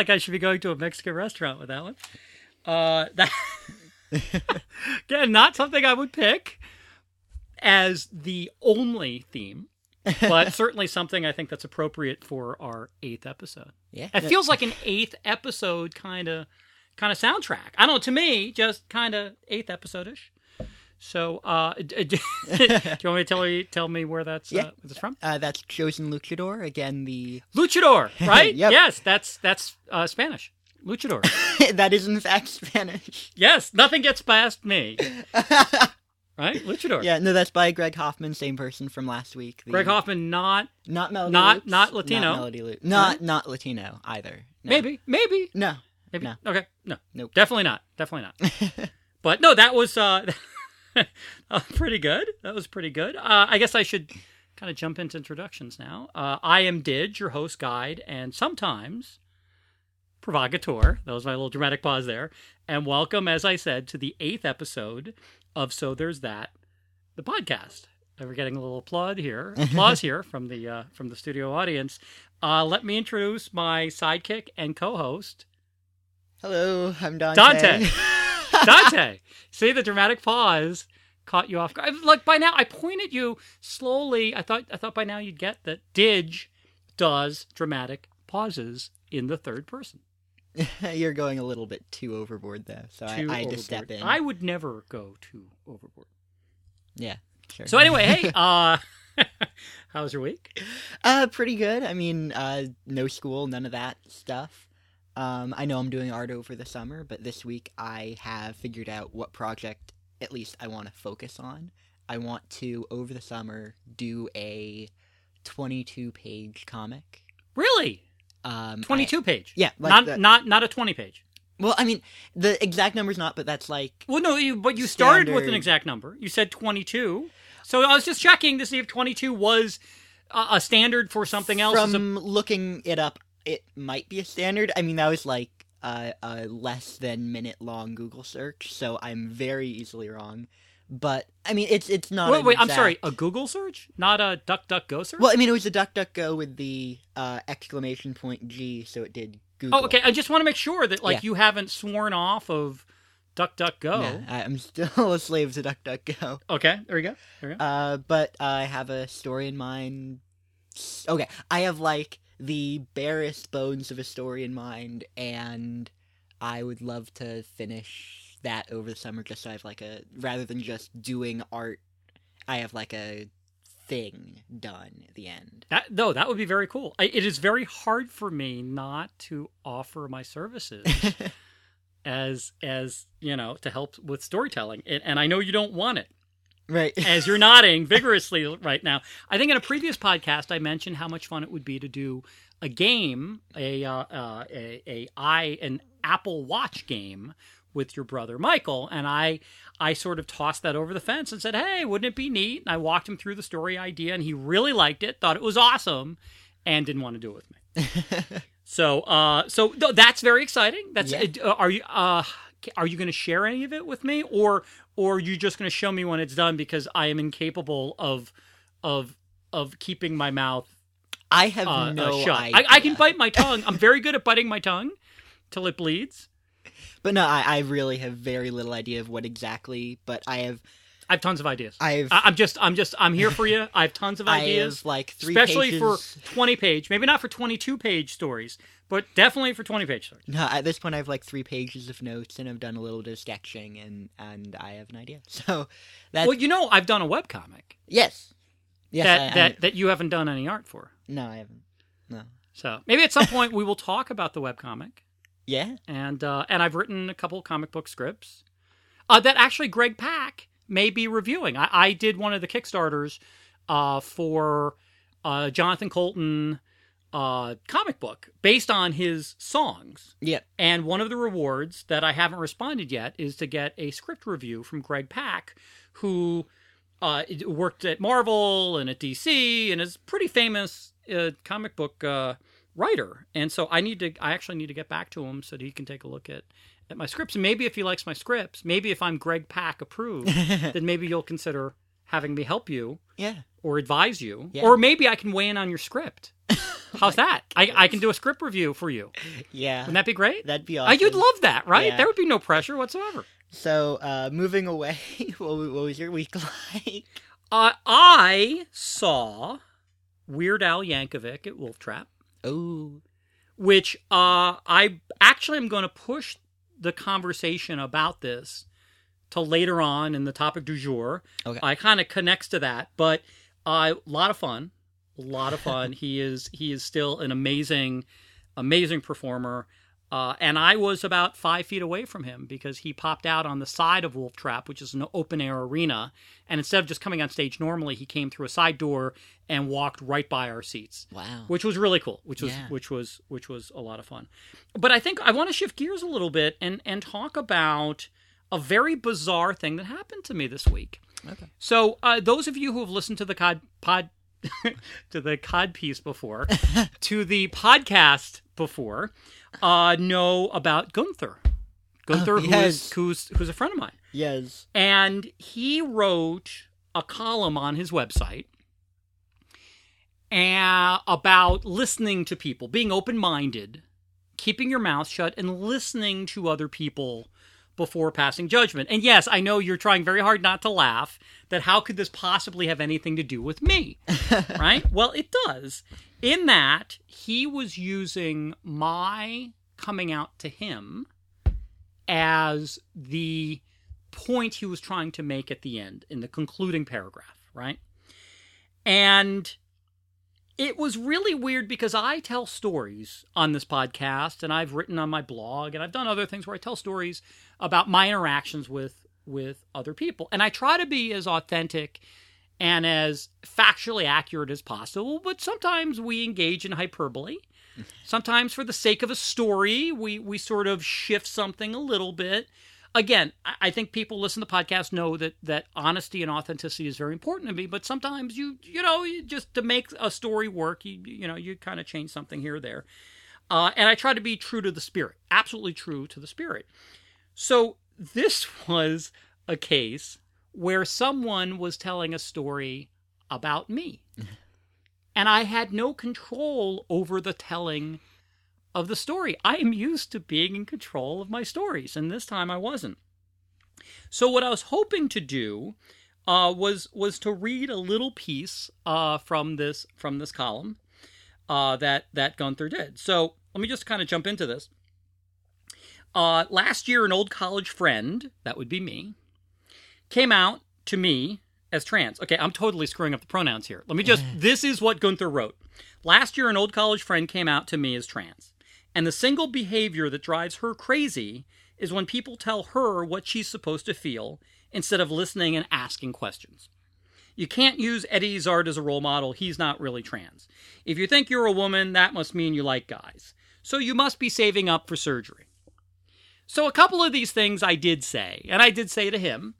like I should be going to a Mexican restaurant with that one. Uh, that again, not something I would pick as the only theme, but certainly something I think that's appropriate for our eighth episode. Yeah. It feels like an eighth episode kind of kind of soundtrack. I don't know. To me, just kind of eighth episode ish. So, uh, do you want me to tell you tell me where that's Yeah. uh, where that's from? Uh, that's Chosen Luchador. Again, the Luchador, right? Yep. Yes, that's that's uh, Spanish. Luchador. that is in fact Spanish. yes, nothing gets past me. Right, Luchador. yeah, no, that's by Greg Hoffman, same person from last week. The- Greg Hoffman, not not Melody not- Loops, not Latino. not Melody Loop, not not Latino either. No. maybe, maybe, no, maybe. No. Okay, no, Nope. definitely not, definitely not. but no, that was uh, uh, pretty good. That was pretty good. Uh, I guess I should kind of jump into introductions now. Uh, I am Didge, your host, guide, and sometimes provocateur. That was my little dramatic pause there. And welcome, as I said, to the eighth episode of So There's That, the podcast. And We're getting a little applaud here, applause here from the uh, from the studio audience. Uh, let me introduce my sidekick and co-host, Hello, I'm Dante. Dante. Dante. See the dramatic pause caught you off guard. Like by now, I pointed you slowly. I thought I thought by now you'd get that Didge does dramatic pauses in the third person. You're going a little bit too overboard though, so I, I to step in. I would never go too overboard. Yeah, sure. So anyway, hey, uh, how was your week? Uh, pretty good. I mean, uh, no school, none of that stuff. Um, I know I'm doing art over the summer, but this week I have figured out what project, at least, I want to focus on. I want to, over the summer, do a 22 page comic. Really, Um, twenty-two page. Yeah, like not the- not not a twenty page. well, I mean, the exact number's not, but that's like. Well, no, you but you started with an exact number. You said twenty-two. So I was just checking to see if twenty-two was a, a standard for something else. as a- From looking it up, it might be a standard. I mean, that was like a, a less than minute long Google search, so I'm very easily wrong. But I mean, it's it's not. wait, wait, I'm sorry. A Google search, not a DuckDuckGo search. Well, I mean, it was a DuckDuckGo with the uh, exclamation point G, so it did Google. oh, okay. I just want to make sure that like Yeah. you haven't sworn off of DuckDuckGo. No, I- I'm still a slave to DuckDuckGo. Okay, there we go. There we go. Uh, but I have a story in mind. Okay, I have like the barest bones of a story in mind, and I would love to finish that over the summer. Just so I have like a rather than just doing art, I have like a thing done at the end. That no, that would be very cool. I, it is very hard for me not to offer my services as as you know to help with storytelling, and, and I know you don't want it. Right. as you're nodding vigorously right now. I think in a previous podcast I mentioned how much fun it would be to do a game, a uh, uh, a, a i an Apple Watch game with your brother Michael, and I I sort of tossed that over the fence and said, "Hey, wouldn't it be neat?" And I walked him through the story idea, and he really liked it, thought it was awesome, and didn't want to do it with me. So, uh, so th- that's very exciting. That's Yeah. uh, are you uh, are you going to share any of it with me, or or are you just going to show me when it's done because I am incapable of of of keeping my mouth I have uh, uh, no shut. idea. I, I can bite my tongue. I'm very good at biting my tongue till it bleeds. but no, I, I really have very little idea of what exactly. But I have, I have tons of ideas. I have, I, I'm just I'm just I'm here for you. I have tons of I ideas. have like three Especially pages. for 20 page, maybe not for 22 page stories, but definitely for 20 page stories. No, at this point I have like three pages of notes, and I've done a little bit of sketching, and and I have an idea. So that's Well, you know, I've done a webcomic yes, yes. that, I- I- that, that you haven't done any art for. no, I haven't. No. So maybe at some point we will talk about the webcomic. Yeah. And uh, and I've written a couple comic book scripts uh, that actually Greg Pak may be reviewing. I, I did one of the Kickstarters uh, for uh, Jonathan Coulton uh, comic book based on his songs. Yeah. And one of the rewards that I haven't responded yet is to get a script review from Greg Pak, who uh, worked at Marvel and at DC and is pretty famous uh, comic book uh, writer. And so I need to, I actually need to get back to him so that he can take a look at, at my scripts. And maybe if he likes my scripts, maybe if I'm Greg Pak approved, then maybe you'll consider having me help you yeah. or advise you, Yeah. or maybe I can weigh in on your script. How's that? I, I can do a script review for you. Yeah, Wouldn't that be great? that'd be Uh, awesome. you'd love that, right? Yeah. There would be no pressure whatsoever. So, uh, moving away, what, what was your week like? Uh, I saw Weird Al Yankovic at Wolf Trap. Oh, which uh, I actually am going to push the conversation about this to later on in the topic du jour. Okay. I kind of connects to that, but a lot of fun, a lot of fun. he is he is still an amazing, amazing performer. Uh, and I was about five feet away from him because he popped out on the side of Wolf Trap, which is an open air arena. And instead of just coming on stage normally, he came through a side door and walked right by our seats wow. which was really cool which was Yeah. which was which was a lot of fun but i think i want to shift gears a little bit and and talk about a very bizarre thing that happened to me this week Okay. so uh, those of you who have listened to the cod pod to the cod piece before to the podcast before uh, know about gunther gunther Oh, yes. is- who's who's a friend of mine Yes. and he wrote a column on his website and about listening to people, being open minded, keeping your mouth shut, and listening to other people before passing judgment. And yes, I know you're trying very hard not to laugh, that how could this possibly have anything to do with me? right? Well, it does. In that, he was using my coming out to him as the point he was trying to make at the end in the concluding paragraph, right? And it was really weird because I tell stories on this podcast and I've written on my blog and I've done other things where I tell stories about my interactions with with other people. And I try to be as authentic and as factually accurate as possible, but sometimes we engage in hyperbole. Sometimes for the sake of a story, we we sort of shift something a little bit. Again, I think people listen to podcasts know that that honesty and authenticity is very important to me. But sometimes you you know you just to make a story work, you you know you kind of change something here or there. Uh, and I try to be true to the spirit, absolutely true to the spirit. So this was a case where someone was telling a story about me. and I had no control over the telling of the story. I am used to being in control of my stories, and this time I wasn't. So what I was hoping to do uh, was was to read a little piece uh, from this from this column uh, that that Gunther did. So let me just kind of jump into this. Uh, last year, an old college friend, that would be me, came out to me as trans. Okay, I'm totally screwing up the pronouns here. Let me just, this is what Gunther wrote. Last year, an old college friend came out to me as trans. And the single behavior that drives her crazy is when people tell her what she's supposed to feel instead of listening and asking questions. You can't use Eddie Izzard as a role model. He's not really trans. If you think you're a woman, that must mean you like guys. So you must be saving up for surgery. So a couple of these things I did say, and I did say to him.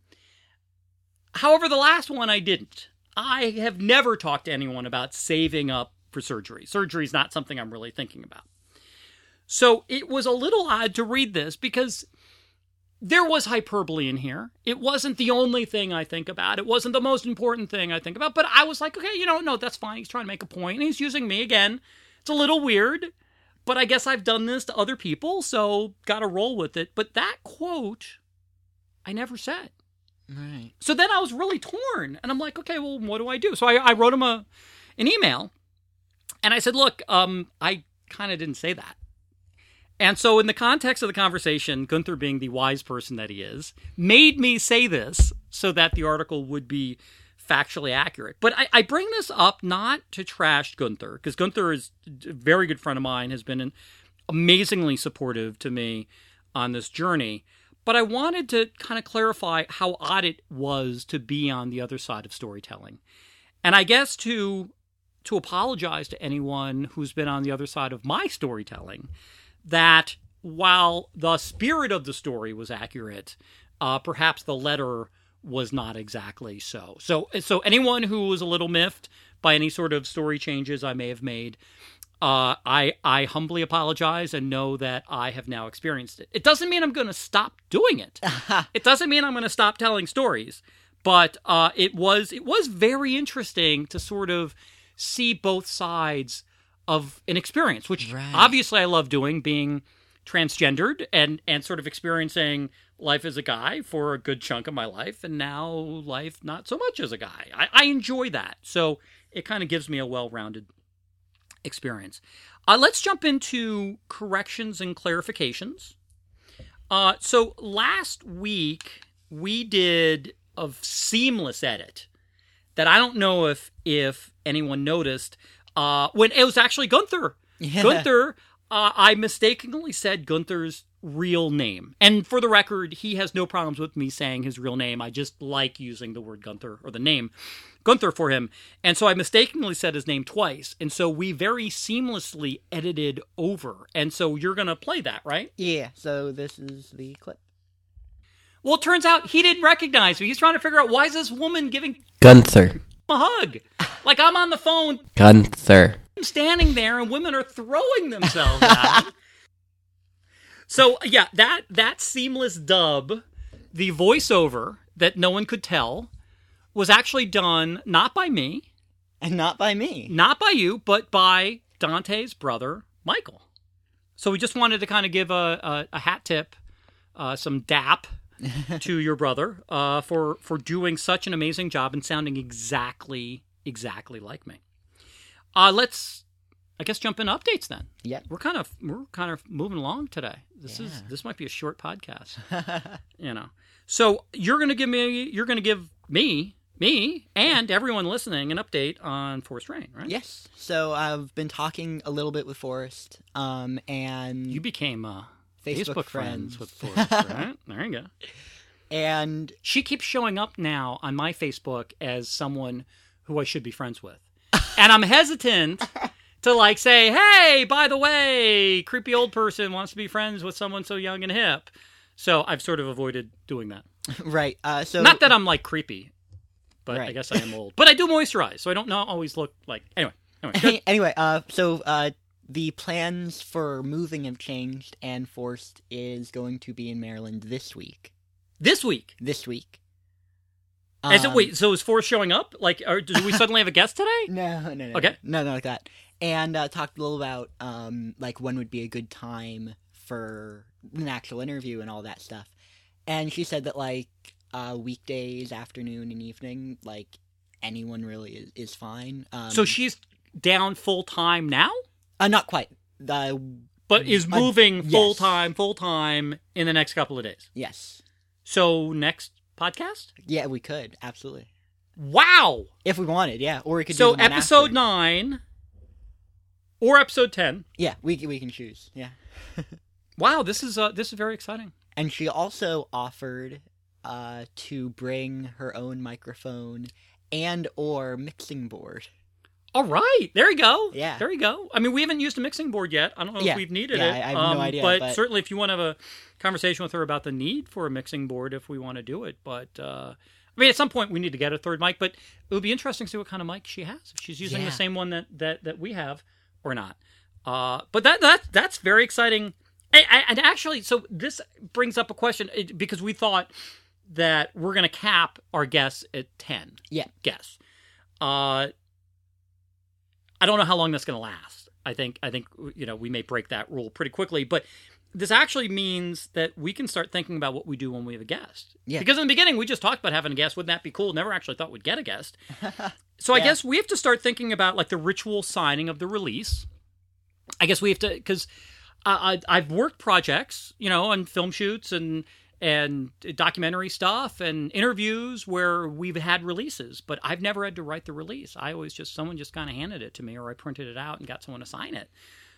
However, the last one I didn't. I have never talked to anyone about saving up for surgery. Surgery is not something I'm really thinking about. So it was a little odd to read this because there was hyperbole in here. It wasn't the only thing I think about. It wasn't the most important thing I think about. But I was like, okay, you know, no, that's fine. He's trying to make a point, and he's using me again. It's a little weird, but I guess I've done this to other people, so got to roll with it. But that quote, I never said. Right. So then I was really torn, and I'm like, okay, well, what do I do? So I, I wrote him a an email, and I said, look, um, I kind of didn't say that. And so, in the context of the conversation, Gunther, being the wise person that he is, made me say this so that the article would be factually accurate. But I, I bring this up not to trash Gunther, because Gunther is a very good friend of mine, has been amazingly supportive to me on this journey. But I wanted to kind of clarify how odd it was to be on the other side of storytelling. And I guess to to apologize to anyone who's been on the other side of my storytelling that while the spirit of the story was accurate, uh, perhaps the letter was not exactly so. So, so anyone who was a little miffed by any sort of story changes I may have made, uh, I I humbly apologize and know that I have now experienced it. It doesn't mean I'm going to stop doing it. it doesn't mean I'm going to stop telling stories, but uh, it was it was very interesting to sort of see both sides of an experience, which Right. obviously I love doing, being transgendered and and sort of experiencing life as a guy for a good chunk of my life, and now life not so much as a guy. I, I enjoy that, so it kind of gives me a well-rounded experience. Uh, let's jump into corrections and clarifications. Uh, so last week we did a seamless edit that I don't know if if anyone noticed. Uh, when it was actually Gunther. Yeah. Gunther, uh, I mistakenly said Gunther's real name, and for the record, he has no problems with me saying his real name. I just like using the word Gunther or the name Gunther for him, and so I mistakenly said his name twice, and so we very seamlessly edited over, and so you're gonna play that, right? Yeah, so this is the clip. Well, it turns out he didn't recognize me. He's trying to figure out why is this woman giving Gunther. A hug? Like I'm on the phone, Gunther. I'm standing there, and women are throwing themselves at him. So yeah, that that seamless dub, the voiceover that no one could tell, was actually done not by me, And not by me. not by you, but by Dante's brother Michael. So we just wanted to kind of give a a, a hat tip, uh, some dap to your brother uh, for for doing such an amazing job and sounding exactly exactly like me. Uh, let's, I guess, jump into updates then. Yeah, We're kind of we're kind of moving along today. This is this might be a short podcast, you know. So you're gonna give me you're gonna give me me and everyone listening an update on Forest Rain, right? yes. So I've been talking a little bit with Forest, um, and You became uh, Facebook, Facebook, friends. friends with Forrest, right? There you go. and She keeps showing up now on my Facebook as someone who I should be friends with. And I'm hesitant to like say, "Hey, by the way, creepy old person wants to be friends with someone so young and hip." So I've sort of avoided doing that. right. Uh, so Not that I'm like creepy, but I guess I am old. But I do moisturize, so I don't not always look like. Anyway, anyway, anyway, uh, so uh, the plans for moving have changed, and Forrest is going to be in Maryland this week. this week. This week. Is it Um, wait? So is Forrest showing up? Like, or do we suddenly have a guest today? No, no, no. Okay. No, no, like that. And uh, talked a little about um, like when would be a good time for an actual interview and all that stuff. And she said that like uh, weekdays, afternoon and evening, like anyone really is, is fine. Um, So she's down full time now, uh, not quite. Uh, but is Uh, moving yes. full time, full time in the next couple of days. yes. So next podcast. Yeah, we could absolutely Wow. if we wanted. Yeah, or we could. So episode after. nine or episode ten. Yeah, we can- we can choose. Yeah. Wow, this is uh, this is very exciting. And she also offered uh, to bring her own microphone and or mixing board. All right, there you go. Yeah. there you go. I mean, we haven't used a mixing board yet. I don't know Yeah. if we've needed Yeah, it. I have no um, idea, But, but- certainly, if you want to have a conversation with her about the need for a mixing board, if we want to do it. But uh, I mean, at some point, we need to get a third mic. But it would be interesting to see what kind of mic she has. If she's using Yeah. the same one that that that we have, or not. Uh, but that that that's very exciting. And, and actually, so this brings up a question because we thought that we're going to cap our guests at ten Yeah. guests. Uh, I don't know how long that's going to last. I think I think you know we may break that rule pretty quickly, but this actually means that we can start thinking about what we do when we have a guest. Yeah. Because in the beginning we just talked about having a guest. Wouldn't that be cool? Never actually thought we'd get a guest. So I guess we have to start thinking about like the ritual signing of the release. I guess we have to because uh, I, I've worked projects, you know, on film shoots and and documentary stuff and interviews where we've had releases, but I've never had to write the release. I always just someone just kind of handed it to me, or I printed it out and got someone to sign it.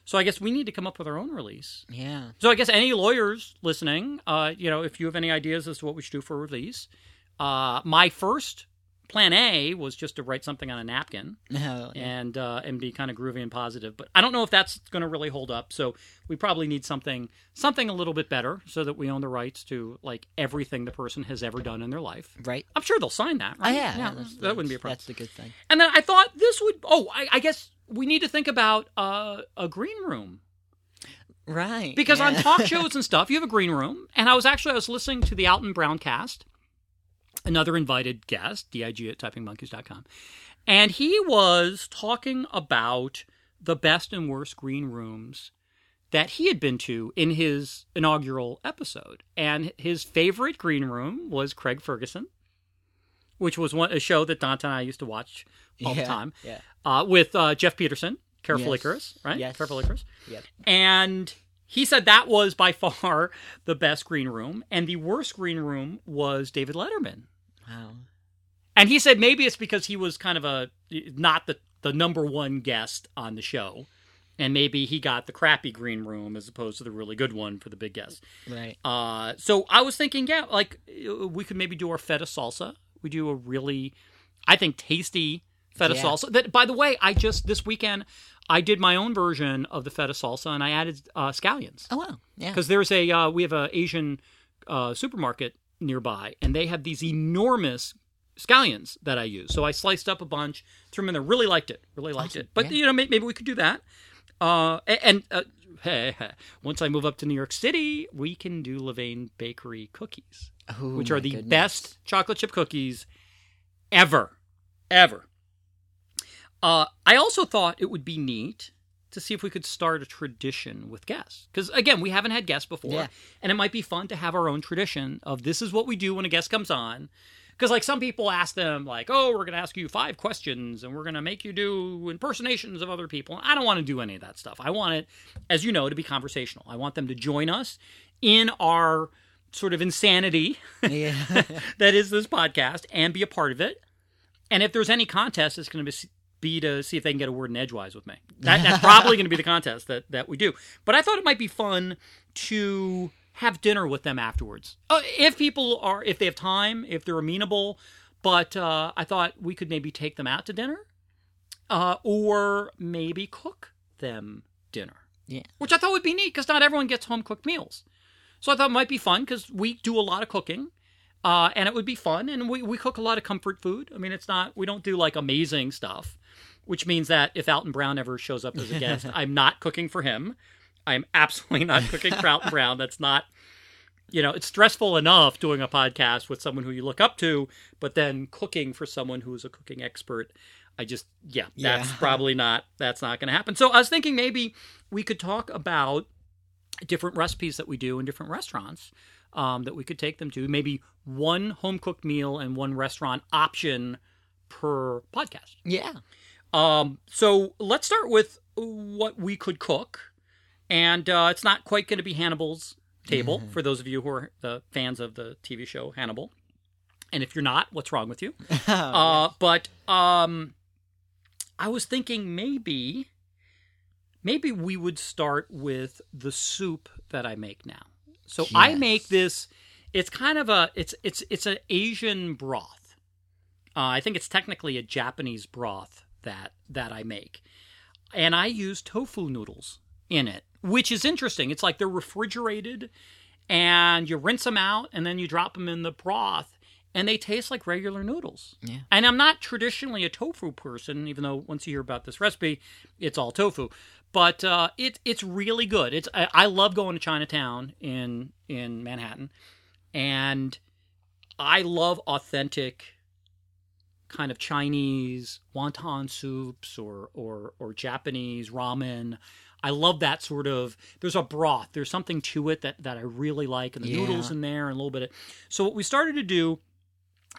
So I guess we need to come up with our own release. Yeah. So I guess any lawyers listening, uh, you know, if you have any ideas as to what we should do for a release, uh, my first plan A was just to write something on a napkin No. and uh, and be kind of groovy and positive. But I don't know if that's going to really hold up. So we probably need something something a little bit better so that we own the rights to like everything the person has ever done in their life. Right. I'm sure they'll sign that. Oh Right? yeah. that, wouldn't be a problem. That's the good thing. And then I thought this would. Oh, I, I guess we need to think about uh, a green room Right. because on talk shows and stuff, you have a green room. And I was actually I was listening to the Alton Brown cast, another invited guest, dig at typingmonkeys.com, and he was talking about the best and worst green rooms that he had been to in his inaugural episode. And his favorite green room was Craig Ferguson, which was one a show that Dante and I used to watch all yeah, the time Yeah. uh, with uh, Geoff Peterson, Careful Yes. Icarus, right? Yes. Careful Icarus. Yep. And he said that was by far the best green room, and the worst green room was David Letterman. Wow. And he said maybe it's because he was kind of a not the the number one guest on the show, and maybe he got the crappy green room as opposed to the really good one for the big guest. Right. Uh, so I was thinking, yeah, like uh, we could maybe do our feta salsa. We do a really, I think, tasty feta Yeah. salsa. That, by the way, I just this weekend I did my own version of the feta salsa, and I added uh, scallions Oh wow. Yeah. because there's a uh, we have a Asian uh, supermarket nearby, and they have these enormous scallions that I use. So I sliced up a bunch, threw them in there. Really liked it. Really liked Awesome. it. But Yeah. you know, maybe, maybe we could do that. Uh, and uh, hey, once I move up to New York City, we can do Levain Bakery cookies, Oh, which are the goodness. best chocolate chip cookies ever, ever. Uh, I also thought it would be neat to see if we could start a tradition with guests. Because again, we haven't had guests before, Yeah. and it might be fun to have our own tradition of this is what we do when a guest comes on. Because like some people ask them like, oh, we're going to ask you five questions and we're going to make you do impersonations of other people. I don't want to do any of that stuff. I want it, as you know, to be conversational. I want them to join us in our sort of insanity Yeah. that is this podcast and be a part of it. And if there's any contest, it's going to be be to see if they can get a word in edgewise with me. That, that's probably going to be the contest that, that we do. But I thought it might be fun to have dinner with them afterwards. Uh, if people are, if they have time, if they're amenable. But uh, I thought we could maybe take them out to dinner uh, or maybe cook them dinner. Yeah. Which I thought would be neat because not everyone gets home cooked meals. So I thought it might be fun because we do a lot of cooking. Uh, and it would be fun. And we, we cook a lot of comfort food. I mean, it's not, we don't do like amazing stuff, which means that if Alton Brown ever shows up as a guest, I'm not cooking for him. I'm absolutely not cooking for Alton Brown. That's not, you know, it's stressful enough doing a podcast with someone who you look up to, but then cooking for someone who's a cooking expert. I just, yeah, that's Yeah. probably not, that's not going to happen. So I was thinking maybe we could talk about different recipes that we do in different restaurants um, that we could take them to. Maybe one home cooked meal and one restaurant option per podcast. yeah. Um, so let's start with what we could cook, and uh, it's not quite going to be Hannibal's table for those of you who are the fans of the TV show Hannibal. And if you're not, what's wrong with you? Uh, but um, I was thinking maybe, maybe we would start with the soup that I make now. So I make this. It's kind of a it's it's it's an Asian broth. Uh, I think it's technically a Japanese broth that that I make, and I use tofu noodles in it, which is interesting. It's like they're refrigerated, and you rinse them out, and then you drop them in the broth, and they taste like regular noodles. Yeah. And I'm not traditionally a tofu person, even though once you hear about this recipe, it's all tofu. But uh, it it's really good. It's I, I love going to Chinatown in in Manhattan, and I love authentic kind of Chinese wonton soups or or or Japanese ramen. I love that sort of. There's a broth. There's something to it that that I really like, and the Yeah. noodles in there, and a little bit of. So what we started to do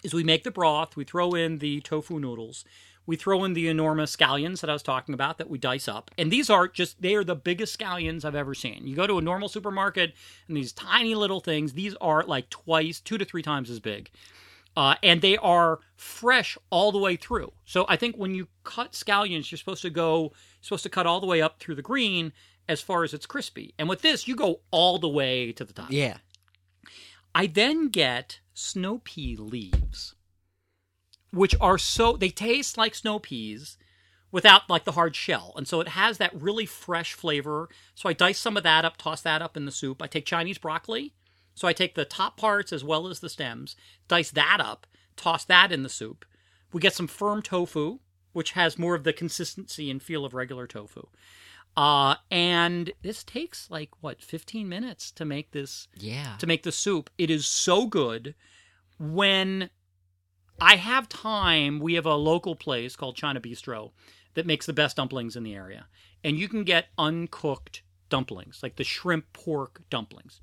is we make the broth. We throw in the tofu noodles. We throw in the enormous scallions that I was talking about that we dice up. And these are just, they are the biggest scallions I've ever seen. You go to a normal supermarket and these tiny little things, these are like twice, two to three times as big. Uh, and they are fresh all the way through. So I think when you cut scallions, you're supposed to go, supposed to cut all the way up through the green as far as it's crispy. And with this, you go all the way to the top. Yeah. I then get snow pea leaves, which are so they taste like snow peas without like the hard shell. And so it has that really fresh flavor. So I dice some of that up, toss that up in the soup. I take Chinese broccoli. So I take the top parts as well as the stems, dice that up, toss that in the soup. We get some firm tofu, which has more of the consistency and feel of regular tofu. Uh, and this takes like what 15 minutes to make this Yeah. to make the soup. It is so good. When I have time, we have a local place called China Bistro that makes the best dumplings in the area, and you can get uncooked dumplings, like the shrimp pork dumplings.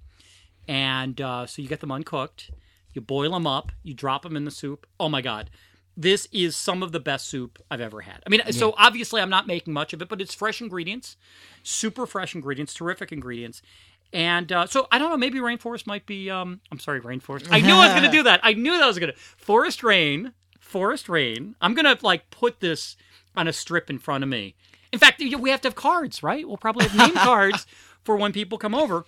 And uh, so you get them uncooked, you boil them up, you drop them in the soup. Oh my god, this is some of the best soup I've ever had. I mean, so obviously I'm not making much of it, but it's fresh ingredients, super fresh ingredients, terrific ingredients. And uh, so I don't know. Maybe rainforest might be. Um, I'm sorry, rainforest. I knew I was going to do that. I knew that was going to forest rain. Forest rain. I'm going to like put this on a strip in front of me. In fact, we have to have cards, right? We'll probably have name cards for when people come over.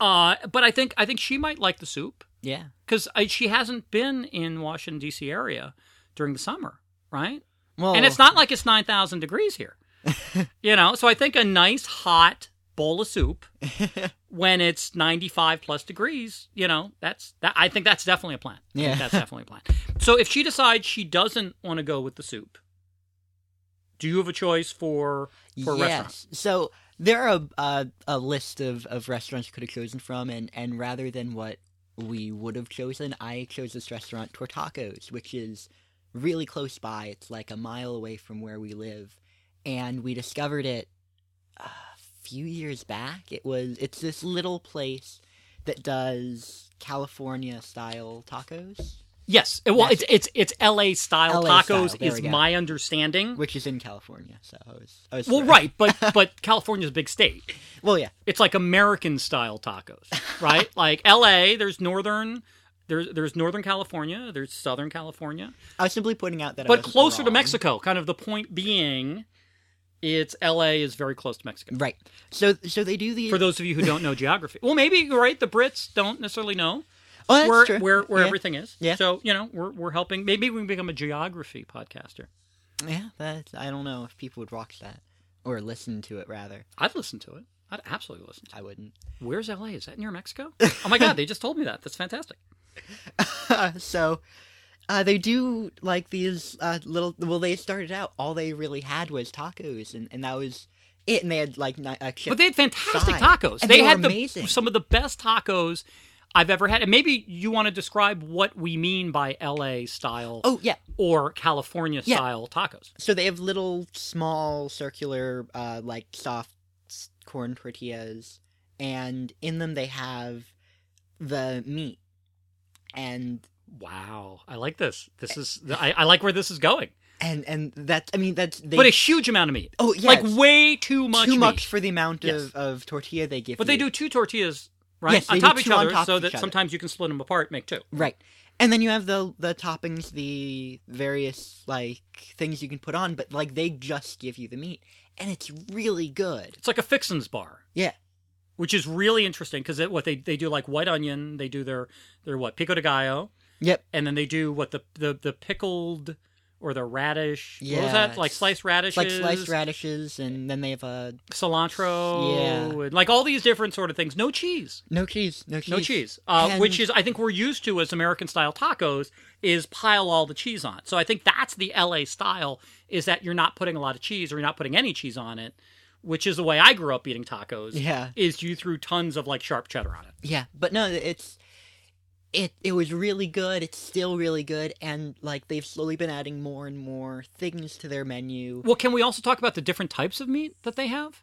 Uh, but I think I think she might like the soup Yeah. because she hasn't been in Washington D.C. area during the summer, right? Well, And it's not like it's nine thousand degrees here, you know. So I think a nice hot bowl of soup when it's ninety five plus degrees, you know, that's that. I think that's definitely a plan. I Yeah. that's definitely a plan. So if she decides she doesn't want to go with the soup, do you have a choice for for restaurant? yes. So there are a, a, list of, of restaurants you could have chosen from, and, and rather than what we would have chosen, I chose this restaurant, Tortacos, which is really close by. It's like a mile away from where we live, and we discovered it a few years back. It was it's this little place that does California style tacos, Yes. Well, Yes. it's it's it's L.A. style LA tacos style, is my understanding. which is in California. So I was, I was Well, right. but but California's a big state. Well, yeah, It's like American style tacos, right? like L.A. There's northern. There's there's Northern California, there's Southern California, I was simply pointing out that, I but closer to. Mexico. Kind of the point being, it's L.A. is very close to Mexico. Right. So so they do the For those of you who don't know geography, well, maybe right. The Brits don't necessarily know oh, that's where true. where where yeah. everything is. Yeah. So you know, we're we're helping. Maybe we can become a geography podcaster. Yeah, that I don't know if people would watch that or listen to it. Rather, I'd listen to it. I'd absolutely listen. to I wouldn't. Where's L.A.? Is that near Mexico? Oh my God! They just told me that. That's fantastic. so uh, they do like these uh, little. Well, they started out all they really had was tacos, and, and that was it. And they had like ni-. But they had fantastic side. tacos. They, they had the, some of the best tacos I've ever had. And maybe you want to describe what we mean by LA style oh yeah. or California Yeah. style tacos. So they have little, small, circular, uh, like soft corn tortillas, and in them they have the meat, and Wow, I like this. This is I, I like where this is going. and and that's I mean that's they but a huge amount of meat. oh yeah like way too much. too meat. much for the amount Yes. of, of tortilla they give But they do two tortillas, right, Yes, on top of each other, top so that sometimes you can split them apart, make two. right and then you have the the toppings the various like things you can put on but like they just give you the meat and it's really good It's like a fixins bar. Yeah. Which is really interesting because what they they do like white onion, they do their their what pico de gallo, yep and then they do what the the, the pickled or the radish. what was Yeah, that? Like sliced radishes, like sliced radishes and then they have a cilantro, Yeah. and like all these different sort of things. No cheese, no cheese no cheese no cheese, uh, And- which is I think we're used to as American style tacos is pile all the cheese on. So I think that's the LA style is that you're not putting a lot of cheese or you're not putting any cheese on it, which is the way I grew up eating tacos. yeah Is you threw tons of like sharp cheddar on it. Yeah, but no, it's it it was really good. It's still really good, and like they've slowly been adding more and more things to their menu. Well, can we also talk about the different types of meat that they have?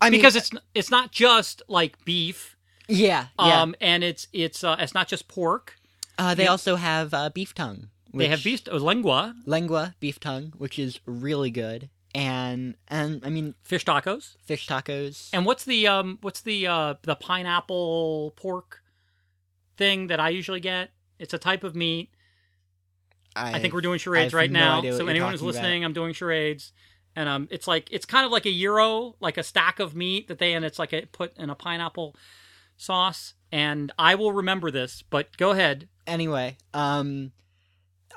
I mean, because it's it's not just like beef, yeah, yeah. um, and it's it's uh, it's not just pork. uh, they yeah. also have uh, beef tongue. They have beef uh, lengua, lengua beef tongue, which is really good, and and I mean fish tacos, fish tacos. and what's the um what's the uh the pineapple pork thing that I usually get? It's a type of meat. I think we're doing charades right no now. so anyone who's talking about. listening, I'm doing charades, and um, it's like it's kind of like a euro, like a stack of meat that they and it's like a, put in a pineapple sauce. And I will remember this, but go ahead. anyway, um,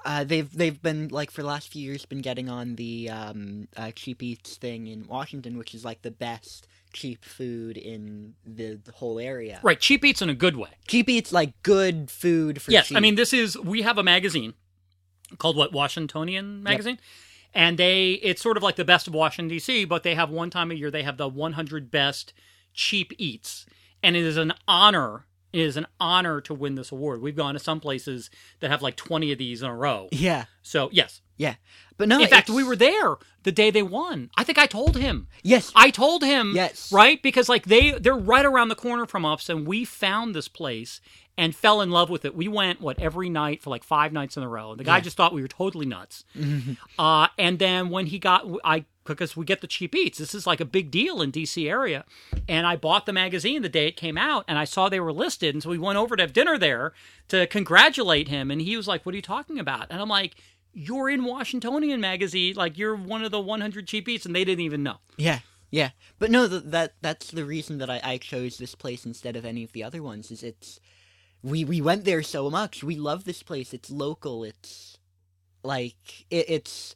uh, they've they've been like for the last few years been getting on the um uh, cheap eats thing in Washington, which is like the best cheap food in the, the whole area. Right, cheap eats in a good way. Cheap eats like good food for yes, cheap. I mean this is we have a magazine called what Washingtonian magazine, and they it's sort of like the best of Washington D.C., but they have one time a year they have the 100 best cheap eats, and it is an honor It is an honor to win this award. We've gone to some places that have like 20 of these in a row. Yeah. So, yes. Yeah. But no, In fact, we were there the day they won. I think I told him. Yes. I told him, Yes. right? Because like they they're right around the corner from us, and we found this place and fell in love with it. We went what every night for like five nights in a row. The guy Yeah. just thought we were totally nuts. uh, and then when he got, I because we get the cheap eats. This is like a big deal in DC area, and I bought the magazine the day it came out, and I saw they were listed, and so we went over to have dinner there to congratulate him, and he was like, "What are you talking about?" And I'm like. You're in Washingtonian magazine, like you're one of the 100 cheap eats, and they didn't even know. Yeah, yeah, but no, th- that that's the reason that I, I chose this place instead of any of the other ones. Is it's we we went there so much. We love this place. It's local. It's like it, it's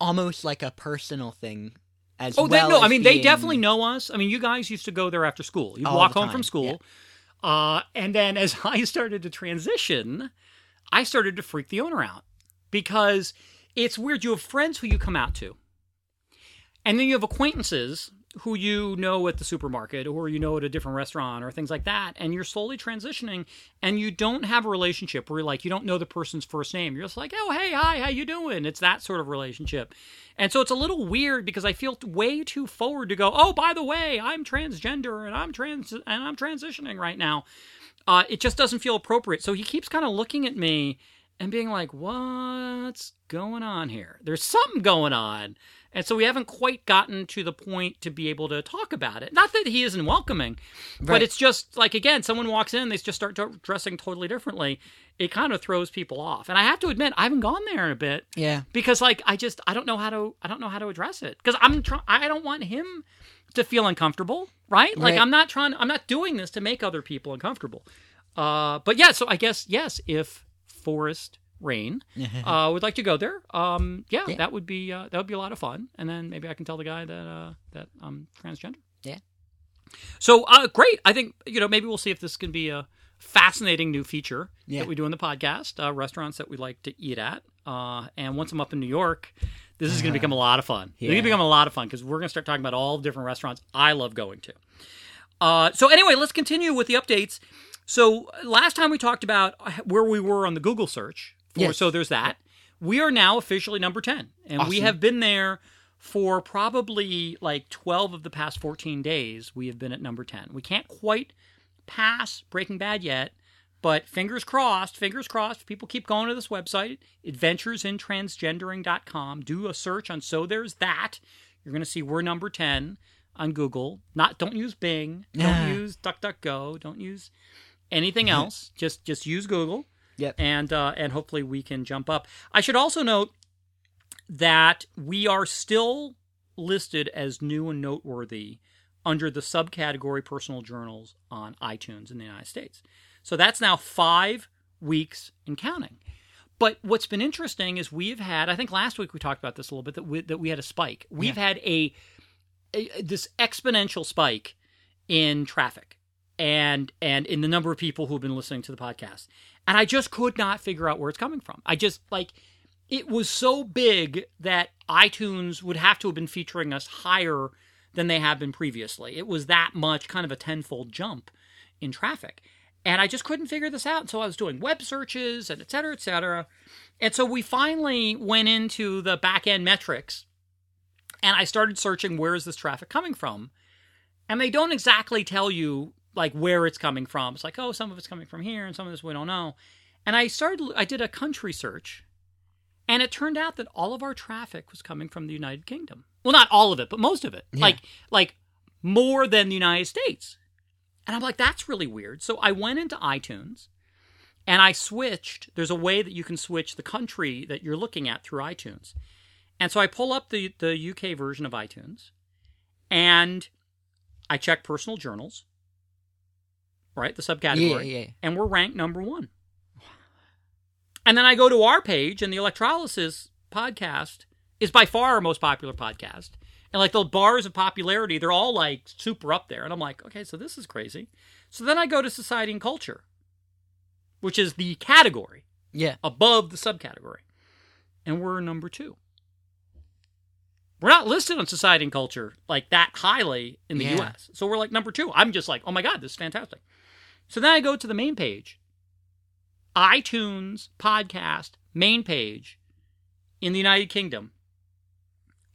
almost like a personal thing. As Oh, well they no. I mean, they definitely know us. I mean, you guys used to go there after school. You'd walk home from school, uh, and then as I started to transition, I started to freak the owner out because it's weird. You have friends who you come out to, and then you have acquaintances who you know at the supermarket or you know at a different restaurant or things like that, and you're slowly transitioning, and you don't have a relationship where like you don't know the person's first name. You're just like, oh hey, hi, how you doing? It's that sort of relationship. And so it's a little weird because I feel way too forward to go, "Oh, by the way, I'm transgender and I'm trans and I'm transitioning right now." Uh, it just doesn't feel appropriate. So he keeps kind of looking at me and being like, "What's going on here? There's something going on." And so we haven't quite gotten to the point to be able to talk about it. Not that he isn't welcoming, but it's just like again, someone walks in, they just start to- dressing totally differently. It kind of throws people off. And I have to admit, I haven't gone there in a bit Yeah, because like I just I don't know how to I don't know how to address it because I'm trying I don't want him to feel uncomfortable, right? Like Right. I'm not trying I'm not doing this to make other people uncomfortable. Uh, but yeah, so I guess yes, if Forest Rain uh, would like to go there, um, yeah, Yeah. that would be uh, that would be a lot of fun, and then maybe I can tell the guy that uh, that I'm transgender. Yeah. So uh, great. I think you know maybe we'll see if this can be a fascinating new feature Yeah. that we do in the podcast. Uh, restaurants that we like to eat at, uh, and once I'm up in New York, this is going to become a lot of fun. It's going to become a lot of fun because we're going to start talking about all the different restaurants I love going to. Uh, so anyway, let's continue with the updates. So last time we talked about uh, where we were on the Google search. For, Yes. So there's that. We are now officially number 10. And we have been there for probably like 12 of the past 14 days. We have been at number 10. We can't quite pass Breaking Bad yet, but fingers crossed, fingers crossed. People keep going to this website, adventuresintransgendering.com. Do a search on So There's That. You're going to see we're number 10 on Google. Not don't use Bing, don't use DuckDuckGo, don't use anything else. just just use Google. Yep. And uh, and hopefully we can jump up. I should also note that we are still listed as new and noteworthy under the subcategory personal journals on iTunes in the United States. So that's now five weeks and counting. But what's been interesting is we've had, I think last week we talked about this a little bit, that we, that we had a spike. We've had a, a this exponential spike in traffic and and in the number of people who've been listening to the podcast. And I just could not figure out where it's coming from. I just like it was so big that iTunes would have to have been featuring us higher than they have been previously. It was that much, kind of a tenfold jump in traffic. And I just couldn't figure this out. So I was doing web searches and et cetera, et cetera. And so we finally went into the back end metrics and I started searching where is this traffic coming from? And they don't exactly tell you like where it's coming from. It's like, oh, some of it's coming from here and some of this we don't know. And I started I did a country search and it turned out that all of our traffic was coming from the United Kingdom. Well, not all of it, but most of it. Yeah. Like like more than the United States. And I'm like, that's really weird. So I went into iTunes and I switched. There's a way that you can switch the country that you're looking at through iTunes. And so I pull up the, the UK version of iTunes and I check personal journals, right? The subcategory. Yeah, yeah. And we're ranked number one. And then I go to our page, and the Electrolysis podcast is by far our most popular podcast. And like the bars of popularity, they're all like super up there. And I'm like, okay, so this is crazy. So then I go to Society and Culture, which is the category Yeah. above the subcategory. And we're number two. We're not listed on Society and Culture like that highly in the Yeah. US. So we're like number two. I'm just like, oh my God, this is fantastic. So then I go to the main page, iTunes podcast main page in the United Kingdom.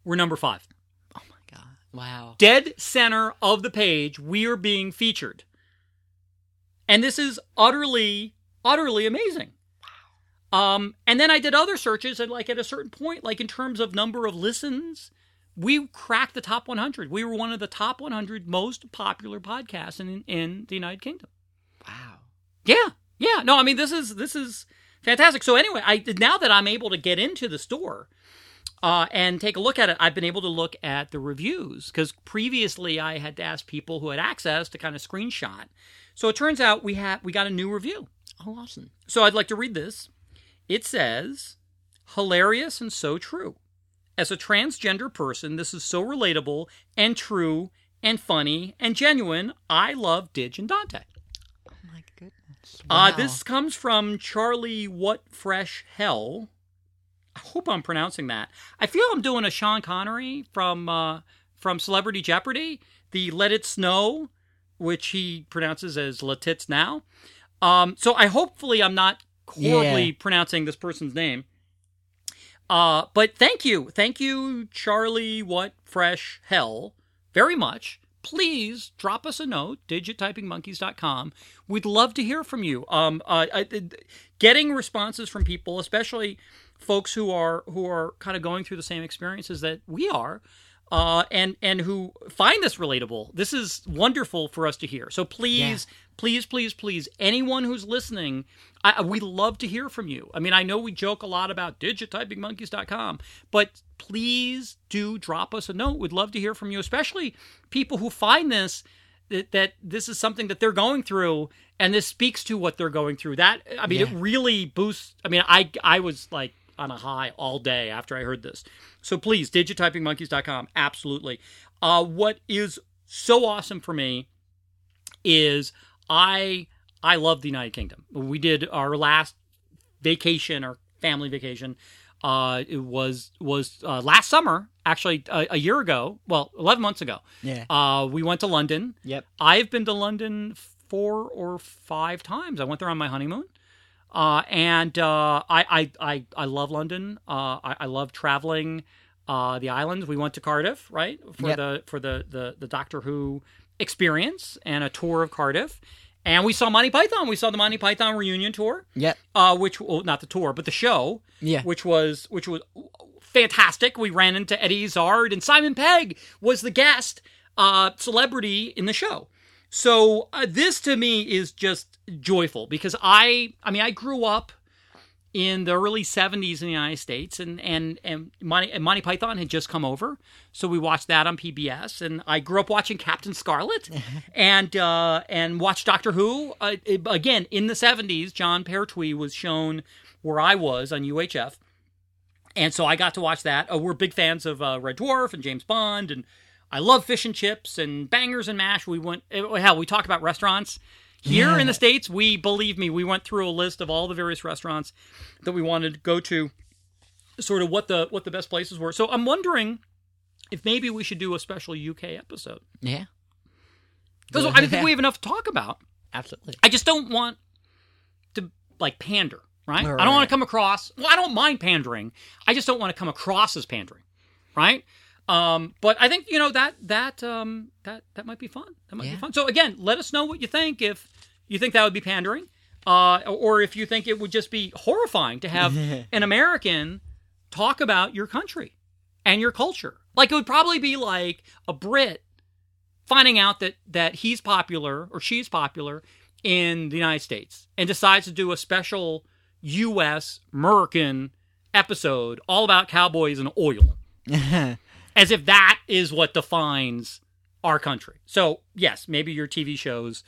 We're number five. Oh my god! Wow. Dead center of the page, we are being featured. And this is utterly, utterly amazing. Um, and then I did other searches, and like at a certain point, like in terms of number of listens, we cracked the top 100. We were one of the top 100 most popular podcasts in in the United Kingdom. Yeah, yeah. No, I mean this is this is fantastic. So anyway, I now that I'm able to get into the store uh, and take a look at it, I've been able to look at the reviews because previously I had to ask people who had access to kind of screenshot. So it turns out we have we got a new review. Oh, awesome. So I'd like to read this. It says, "Hilarious and so true." As a transgender person, this is so relatable and true and funny and genuine. I love Dig and Dante. My goodness. Uh, this comes from Charlie What Fresh Hell. I hope I'm pronouncing that. I feel I'm doing a Sean Connery from uh, from Celebrity Jeopardy, the Let It Snow, which he pronounces as Let Tits Now. Um, so I hopefully I'm not horribly Yeah. pronouncing this person's name. Uh, but thank you, thank you, Charlie What Fresh Hell, very much. Please drop us a note, digittypingmonkeys.com. We'd love to hear from you. Um, uh, I, I- getting responses from people, especially folks who are who are kind of going through the same experiences that we are, uh, and and who find this relatable. This is wonderful for us to hear. So please, please, please, please, anyone who's listening, I, we love to hear from you. I mean, I know we joke a lot about digittypingmonkeys.com, but please do drop us a note. We'd love to hear from you, especially people who find this that, that this is something that they're going through and this speaks to what they're going through. That I mean, it really boosts. I mean, I I was like on a high all day after I heard this. So please, digittypingmonkeys.com, absolutely. Uh, what is so awesome for me is I I love the United Kingdom. We did our last vacation, our family vacation. Uh, it was was uh, last summer, actually a, a year ago. Well, eleven months ago. Yeah. Uh, we went to London. Yep. I've been to London four or five times. I went there on my honeymoon. Uh, and uh, I, I, I, I love London. Uh, I, I love traveling uh, the islands. We went to Cardiff, right, for Yep. the for the, the the Doctor Who experience and a tour of Cardiff. And we saw Monty Python. We saw the Monty Python reunion tour, Yep. uh, which well, not the tour, but the show, Yeah. which was which was fantastic. We ran into Eddie Izzard and Simon Pegg was the guest uh, celebrity in the show. So uh, this to me is just joyful because I I mean I grew up in the early 70s in the United States and and and Monty, and Monty Python had just come over so we watched that on PBS and I grew up watching Captain Scarlet and uh, and watched Doctor Who uh, again in the 70s Jon Pertwee was shown where I was on UHF and so I got to watch that. Uh, we're big fans of uh, Red Dwarf and James Bond and I love fish and chips and bangers and mash. We went eh, hell we talk about restaurants here Yeah. in the states we believe me we went through a list of all the various restaurants that we wanted to go to sort of what the what the best places were so i'm wondering if maybe we should do a special uk episode Yeah. because i don't think we have enough to talk about Absolutely. i just don't want to like pander right, Right. i don't want to come across well i don't mind pandering i just don't want to come across as pandering right um, but I think you know that that um, that that might be fun. That might be fun. So again, let us know what you think. If you think that would be pandering, uh, or if you think it would just be horrifying to have an American talk about your country and your culture. Like it would probably be like a Brit finding out that that he's popular or she's popular in the United States and decides to do a special U.S. American episode all about cowboys and oil as if that is what defines our country. So yes, maybe your TV shows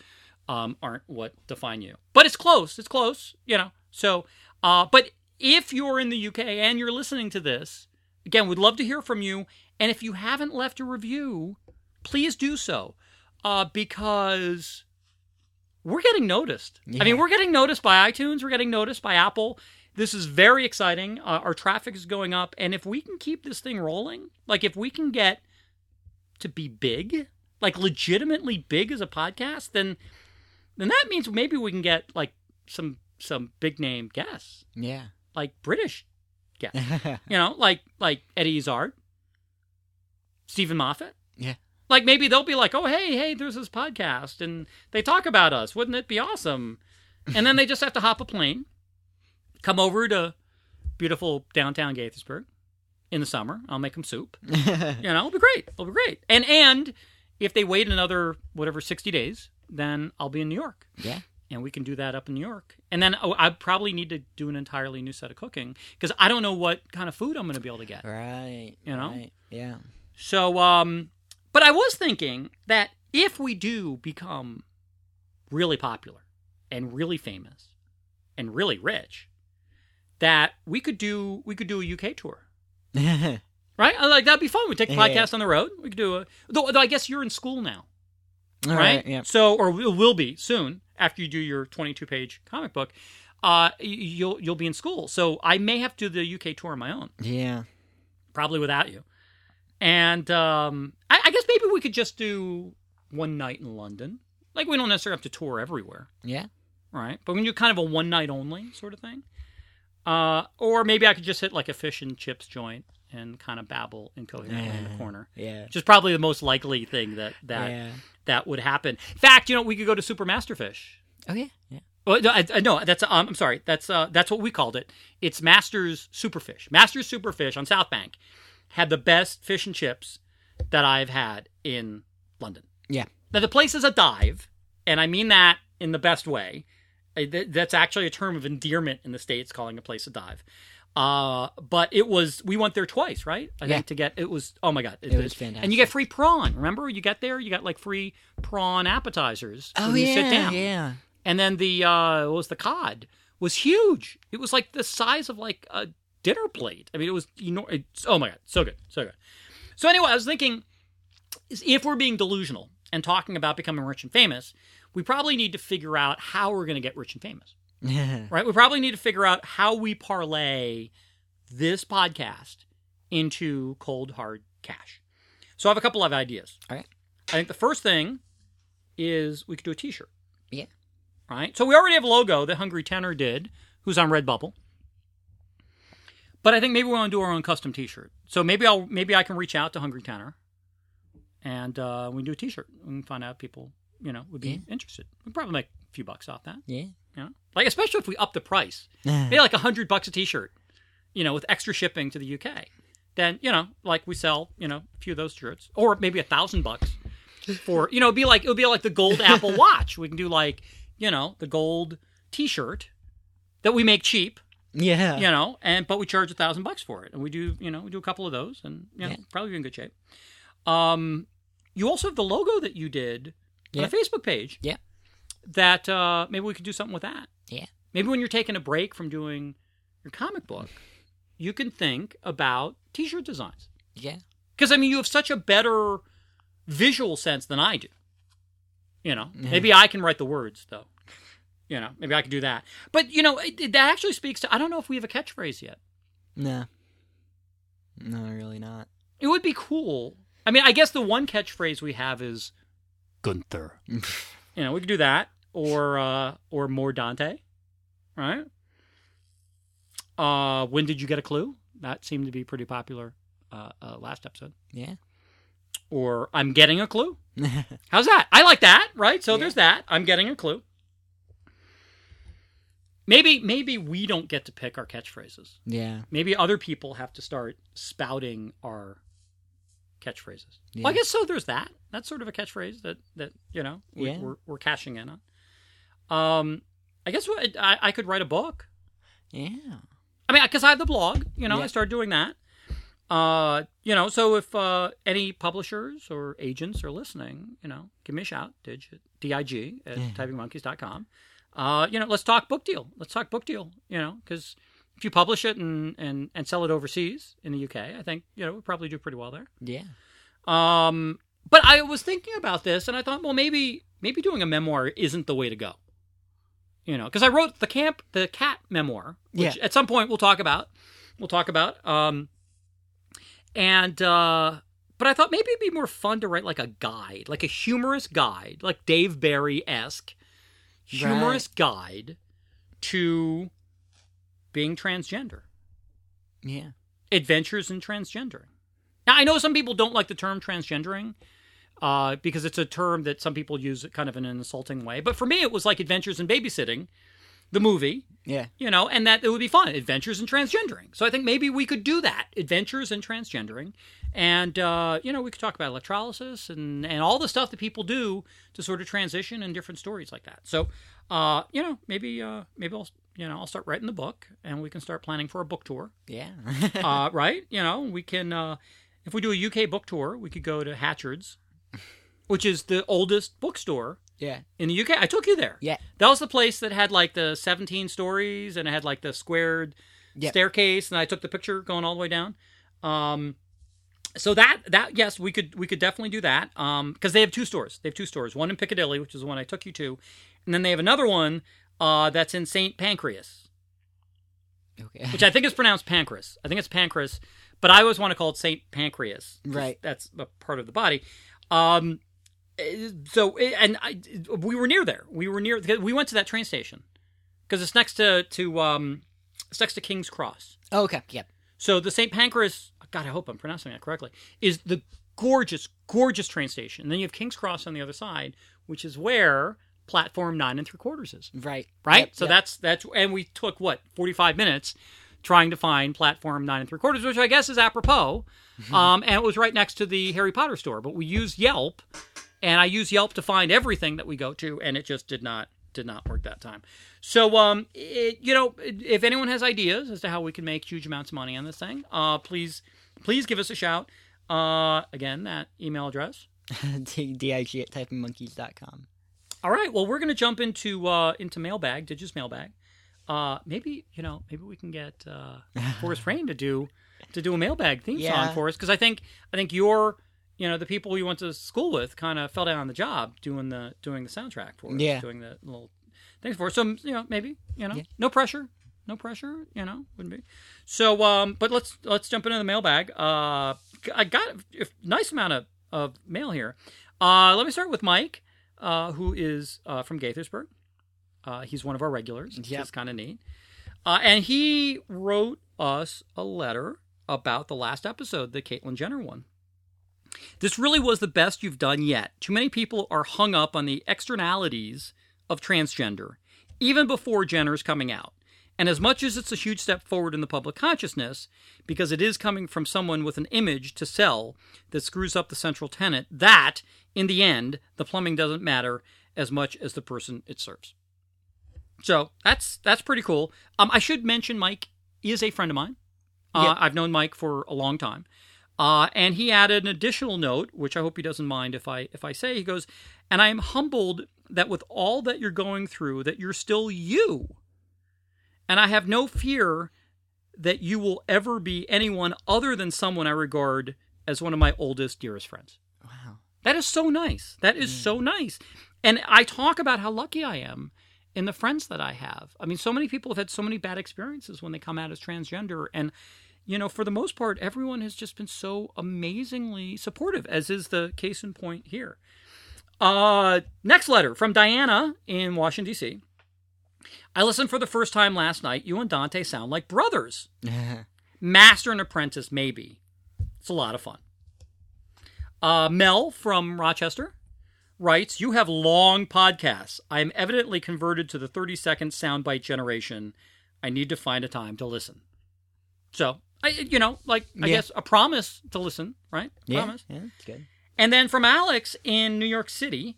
um, aren't what define you, but it's close. It's close, you know. So, uh, but if you're in the UK and you're listening to this, again, we'd love to hear from you. And if you haven't left a review, please do so, uh, because we're getting noticed. I mean, we're getting noticed by iTunes. We're getting noticed by Apple. This is very exciting. Uh, our traffic is going up, and if we can keep this thing rolling, like if we can get to be big, like legitimately big as a podcast, then then that means maybe we can get like some some big name guests, Yeah. like British guests. you know, like like Eddie Izzard, Steven Moffat. Yeah. Like maybe they'll be like, "Oh, hey, hey, there's this podcast, and they talk about us. Wouldn't it be awesome?" And then they just have to hop a plane, come over to beautiful downtown Gaithersburg in the summer. I'll make them soup. You know, it'll be great. It'll be great. And and if they wait another whatever sixty days, then I'll be in New York, yeah. and we can do that up in New York. And then oh, I probably need to do an entirely new set of cooking because I don't know what kind of food I'm going to be able to get. Right. You know? Right. Yeah. So, um, but I was thinking that if we do become really popular and really famous and really rich, that we could do we could do a UK tour, right? I Like that'd be fun. We take the Yeah. podcast on the road. We could do a. Though, though I guess you're in school now, All right? Yeah. So, or will will be soon after you do your 22 page comic book. Uh, you'll you'll be in school, so I may have to do the UK tour on my own Yeah. probably without you. And um, I, I guess maybe we could just do one night in London. Like we don't necessarily have to tour everywhere, Yeah. right? But we can do kind of a one night only sort of thing. Uh, or maybe I could just hit like a fish and chips joint and kind of babble incoherently in the corner, Yeah. which is probably the most likely thing that that yeah. that would happen. In fact, you know, we could go to Super Masterfish. Oh yeah. Yeah. Well, no, I, I, no, that's um, I'm sorry. That's uh, that's what we called it. It's Masters Superfish. Masters Superfish on South Bank had the best fish and chips that I've had in London. Yeah. Now the place is a dive, and I mean that in the best way. Th- That's actually a term of endearment in the states, calling a place a dive. Uh, but it was we went there twice, right? I Yeah. think to get it was oh my god, It was fantastic. and you get free prawn. Remember, you get there, you got like free prawn appetizers Oh when you yeah. sit down. Yeah. And then the uh, what was the cod was huge. It was like the size of like a dinner plate. I mean, it was you know, it's, oh my god, so good, so good. So anyway, I was thinking, if we're being delusional and talking about becoming rich and famous, we probably need to figure out how we're going to get rich and famous, right? We probably need to figure out how we parlay this podcast into cold hard cash. So I have a couple of ideas. All right. I think the first thing is we could do a T-shirt Yeah. right? So we already have a logo that Hungry Tenor did, who's on Redbubble. But I think maybe we want to do our own custom T-shirt. So maybe I'll maybe I can reach out to Hungry Tenor, and uh, we can do a T-shirt. and find out people you know would be Yeah. interested. We'd probably make a few bucks off that. Yeah. You know, like especially if we up the price, maybe like a hundred bucks a T-shirt, you know, with extra shipping to the UK. Then you know, like we sell you know a few of those shirts, or maybe a thousand bucks for you know it'd be like it would be like the gold Apple Watch. We can do like you know the gold T-shirt that we make cheap, Yeah. you know, and but we charge a thousand bucks for it, and we do you know we do a couple of those, and you know Yeah. probably be in good shape. Um, you also have the logo that you did Yeah. on a Facebook page. Yeah. That uh, maybe we could do something with that. Yeah. Maybe when you're taking a break from doing your comic book, you can think about T-shirt designs. Yeah. Because I mean, you have such a better visual sense than I do. You know, Yeah. maybe I can write the words though. You know, maybe I could do that. But you know, it, it- that actually speaks to. I don't know if we have a catchphrase yet. No. No, really not. It would be cool. I mean, I guess the one catchphrase we have is Gunther. You know, we could do that, or uh, or more Dante, right? Uh, when did you get a clue? That seemed to be pretty popular uh, uh, last episode. yeah. Or I'm getting a clue. How's that? I like that, right? So Yeah. there's that. I'm getting a clue. Maybe maybe we don't get to pick our catchphrases. yeah. Maybe other people have to start spouting our catchphrases. Well, I guess so. There's that. That's sort of a catchphrase that that you know we, Yeah. we're we're cashing in on. Um, I guess what I, I could write a book. Yeah. I mean, because I have the blog. You know, I started doing that. Uh, you know, so if uh, any publishers or agents are listening, you know, give me a shout, dig, dig at Yeah. typingmonkeys.com. Uh, you know, let's talk book deal. Let's talk book deal, you know, because if you publish it and, and, and sell it overseas in the UK, I think, you know, we probably do pretty well there. Yeah. Um, but I was thinking about this and I thought, well, maybe, maybe doing a memoir isn't the way to go. You know, because I wrote the camp, the cat memoir, which Yeah. at some point we'll talk about. We'll talk about. Um, and uh, but I thought maybe it'd be more fun to write like a guide, like a humorous guide, like Dave Barry esque, humorous guide to being transgender. Yeah. Adventures in transgendering. Now, I know some people don't like the term transgendering uh, because it's a term that some people use kind of in an insulting way. But for me, it was like Adventures in Babysitting, the movie, Yeah. you know, and that it would be fun. Adventures in transgendering. So I think maybe we could do that. Adventures in transgendering. And, uh, you know, we could talk about electrolysis and, and all the stuff that people do to sort of transition and different stories like that. So, uh, you know, maybe, uh, maybe I'll, you know, I'll start writing the book and we can start planning for a book tour. Yeah. Uh, right? You know, we can, uh, if we do a UK book tour, we could go to Hatchard's, which is the oldest bookstore yeah. in the UK. I took you there. Yeah. That was the place that had like the 17 stories and it had like the squared Yep. staircase and I took the picture going all the way down. Um so that that yes, we could we could definitely do that. Um because they have two stores. They have two stores. One in Piccadilly, which is the one I took you to, and then they have another one uh that's in St. Pancras, Okay. which I think is pronounced Pancras. I think it's Pancras, but I always want to call it St. Pancreas. 'cause Right. That's a part of the body. Um eh, so eh, and I, we were near there. We were near. We went to that train station because it's next to to um, it's next to King's Cross. Oh, okay. Yep. So the St. Pancras. God, I hope I'm pronouncing that correctly. Is the gorgeous, gorgeous train station. And then you have King's Cross on the other side, which is where platform nine and three quarters is. Right. Right. Yep, so yep. that's that's and we took what 45 minutes trying to find platform nine and three quarters, which I guess is apropos. Um, and it was right next to the Harry Potter store. But we used Yelp, and I use Yelp to find everything that we go to, and it just did not did not work that time. So, um, it, you know, if anyone has ideas as to how we can make huge amounts of money on this thing, uh, please please give us a shout. Uh, again, that email address. dig at typingmonkeys.com. All right. Well, we're going to jump into uh, into mailbag, Digis mailbag. Uh, maybe you know, maybe we can get uh, Forest Rain to do to do a mailbag theme Yeah. song for us because I think I think your you know the people you went to school with kind of fell down on the job doing the doing the soundtrack for us, Yeah. doing the little things for us. So you know, maybe you know, Yeah. no pressure. No pressure, you know, wouldn't be. So, um, but let's let's jump into the mailbag. Uh, I got a nice amount of, of mail here. Uh, let me start with Mike uh, who is uh, from Gaithersburg. Uh, he's one of our regulars. Yep. is kind of neat. Uh, and he wrote us a letter about the last episode, the Caitlyn Jenner one. This really was the best you've done yet. Too many people are hung up on the externalities of transgender, even before Jenner's coming out. And as much as it's a huge step forward in the public consciousness, because it is coming from someone with an image to sell that screws up the central tenet, that, in the end, the plumbing doesn't matter as much as the person it serves. So that's that's pretty cool. Um, I should mention Mike is a friend of mine. Uh, Yep. I've known Mike for a long time, uh, and he added an additional note, which I hope he doesn't mind if I if I say. He goes, and I am humbled that with all that you're going through, that you're still you, and I have no fear that you will ever be anyone other than someone I regard as one of my oldest, dearest friends. Wow. That is so nice. That is so nice. And I talk about how lucky I am in the friends that I have. I mean, so many people have had so many bad experiences when they come out as transgender. And, you know, for the most part, everyone has just been so amazingly supportive, as is the case in point here. Uh, next letter from Diana in Washington, D.C. I listened for the first time last night. You and Dante sound like brothers. Master and apprentice, maybe. It's a lot of fun. Uh, Mel from Rochester writes, You have long podcasts. I am evidently converted to the 30 second soundbite generation. I need to find a time to listen. So, I, you know, like, I Yeah. guess a promise to listen, right? yeah. Promise. Yeah, that's good. And then from Alex in New York City,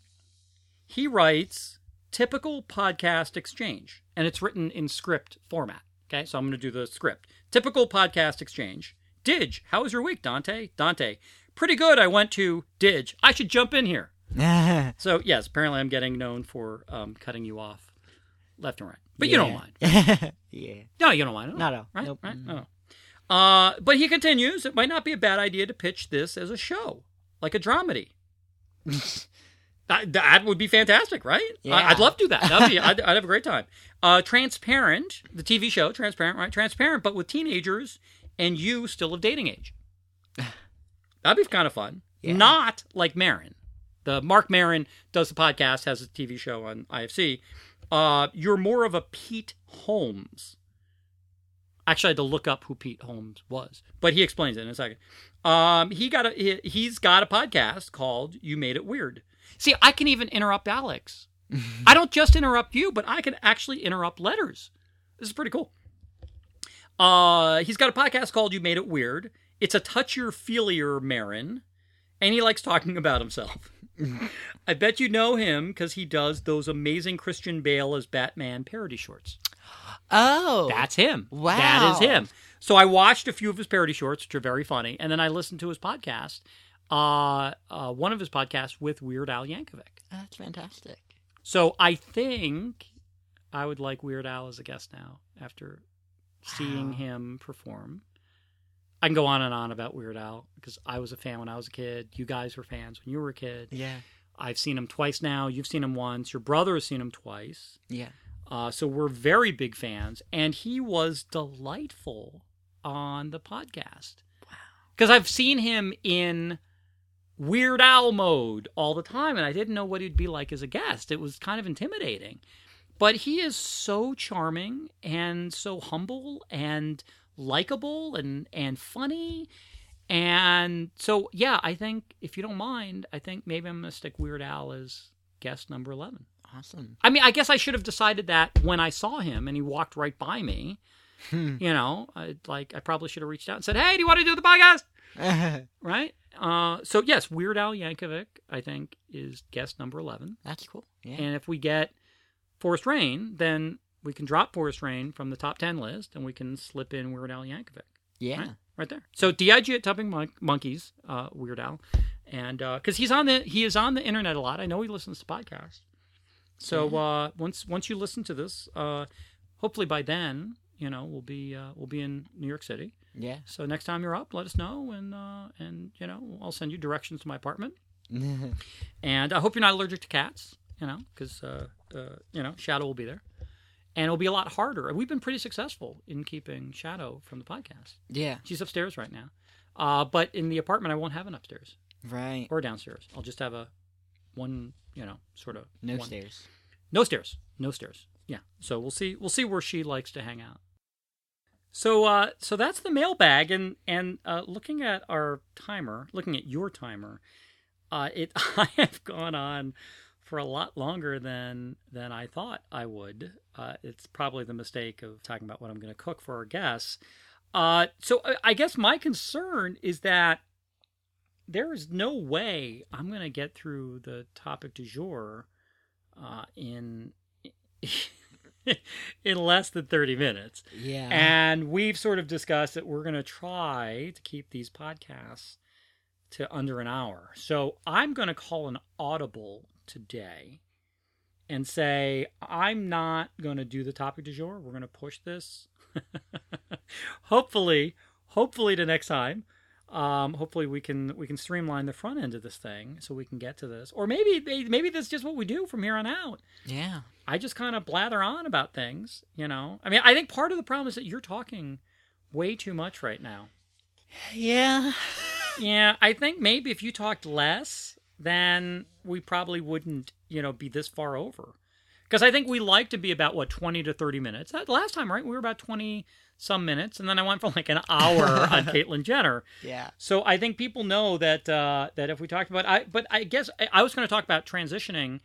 he writes typical podcast exchange, and it's written in script format. Okay, so I'm going to do the script. Typical podcast exchange. Didge, how was your week, Dante? Dante, pretty good. I went to Didge. I should jump in here. So yes, apparently I'm getting known for um, cutting you off left and right, but you don't mind. yeah. No, you don't mind. Not at all. Right? Nope. Right? No. Uh, but he continues, it might not be a bad idea to pitch this as a show, like a dramedy. that, that would be fantastic, right? Yeah. I, would love to do that. That'd be, I'd, I'd have a great time. Uh, Transparent, the TV show, Transparent, right? Transparent, but with teenagers and you still of dating age. That'd be kind of fun. Yeah. Not like Maron. The Marc Maron does the podcast, has a TV show on IFC. uh, you're more of a Pete Holmes. Actually, I had to look up who Pete Holmes was, but he explains it in a second. Um, he got a he, he's got a podcast called "You Made It Weird." See, I can even interrupt Alex. I don't just interrupt you, but I can actually interrupt letters. This is pretty cool. Uh, he's got a podcast called "You Made It Weird." It's a touchier feelier Maron, and he likes talking about himself. I bet you know him because he does those amazing Christian Bale as Batman parody shorts. Oh, That's him. Wow. That is him. So I watched a few of his parody shorts, which are very funny, and then I listened to his podcast, uh, uh, one of his podcasts with Weird Al Yankovic. that's fantastic. So I think I would like Weird Al as a guest now after seeing Wow. him perform. I can go on and on about Weird Al because I was a fan when I was a kid. You guys were fans when you were a kid. Yeah, I've seen him twice now. You've seen him once. Your brother has seen him twice. yeah. Uh, so we're very big fans, and he was delightful on the podcast. Wow. Because I've seen him in Weird Al mode all the time, and I didn't know what he'd be like as a guest. It was kind of intimidating. But he is so charming and so humble and likable and, and funny. And so, yeah, I think if you don't mind, I think maybe I'm going to stick Weird Al as guest number 11. Awesome. I mean, I guess I should have decided that when I saw him and he walked right by me. Hmm. You know, I like I probably should have reached out and said, "Hey, do you want to do the podcast?" Right? Uh, so yes, Weird Al Yankovic, I think, is guest number eleven. that's cool. Yeah. And if we get Forest Rain, then we can drop Forest Rain from the top ten list, and we can slip in Weird Al Yankovic yeah. right, right there. So Dig at Typing Mon- Monkeys, uh, Weird Al, and because he's on the he is on the internet a lot. I know he listens to podcasts. So uh, once once you listen to this, uh, hopefully by then, you know we'll be uh, we'll be in New York City. Yeah. So next time you're up, let us know, and uh, and you know I'll send you directions to my apartment. And I hope you're not allergic to cats, you know, because uh, uh, you know Shadow will be there, and it'll be a lot harder. We've been pretty successful in keeping Shadow from the podcast. yeah. She's upstairs right now. Uh, but in the apartment, I won't have an upstairs Right. or downstairs. I'll just have a one, you know, sort of No one- stairs. no stairs, no stairs. Yeah. So we'll see. We'll see where she likes to hang out. So, uh, so that's the mailbag, and and uh, looking at our timer, looking at your timer, uh, it I have gone on for a lot longer than than I thought I would. Uh, it's probably the mistake of talking about what I'm going to cook for our guests. Uh, so I- I guess my concern is that there is no way I'm going to get through the topic du jour uh, in in less than 30 minutes. Yeah. And we've sort of discussed that we're going to try to keep these podcasts to under an hour. So I'm going to call an audible today and say, I'm not going to do the topic du jour. We're going to push this. hopefully, hopefully to next time. Um, hopefully we can we can streamline the front end of this thing so we can get to this, or maybe maybe that's just what we do from here on out. yeah. I just kind of blather on about things, you know. I mean, I think part of the problem is that you're talking way too much right now. Yeah. Yeah, I think maybe if you talked less, then we probably wouldn't, you know, be this far over. Because I think we like to be about what twenty to thirty minutes. That last time, right? We were about twenty some minutes, and then I went for like an hour on Caitlyn Jenner. Yeah. So I think people know that uh, that if we talked about, I but I guess I, I was going to talk about transitioning,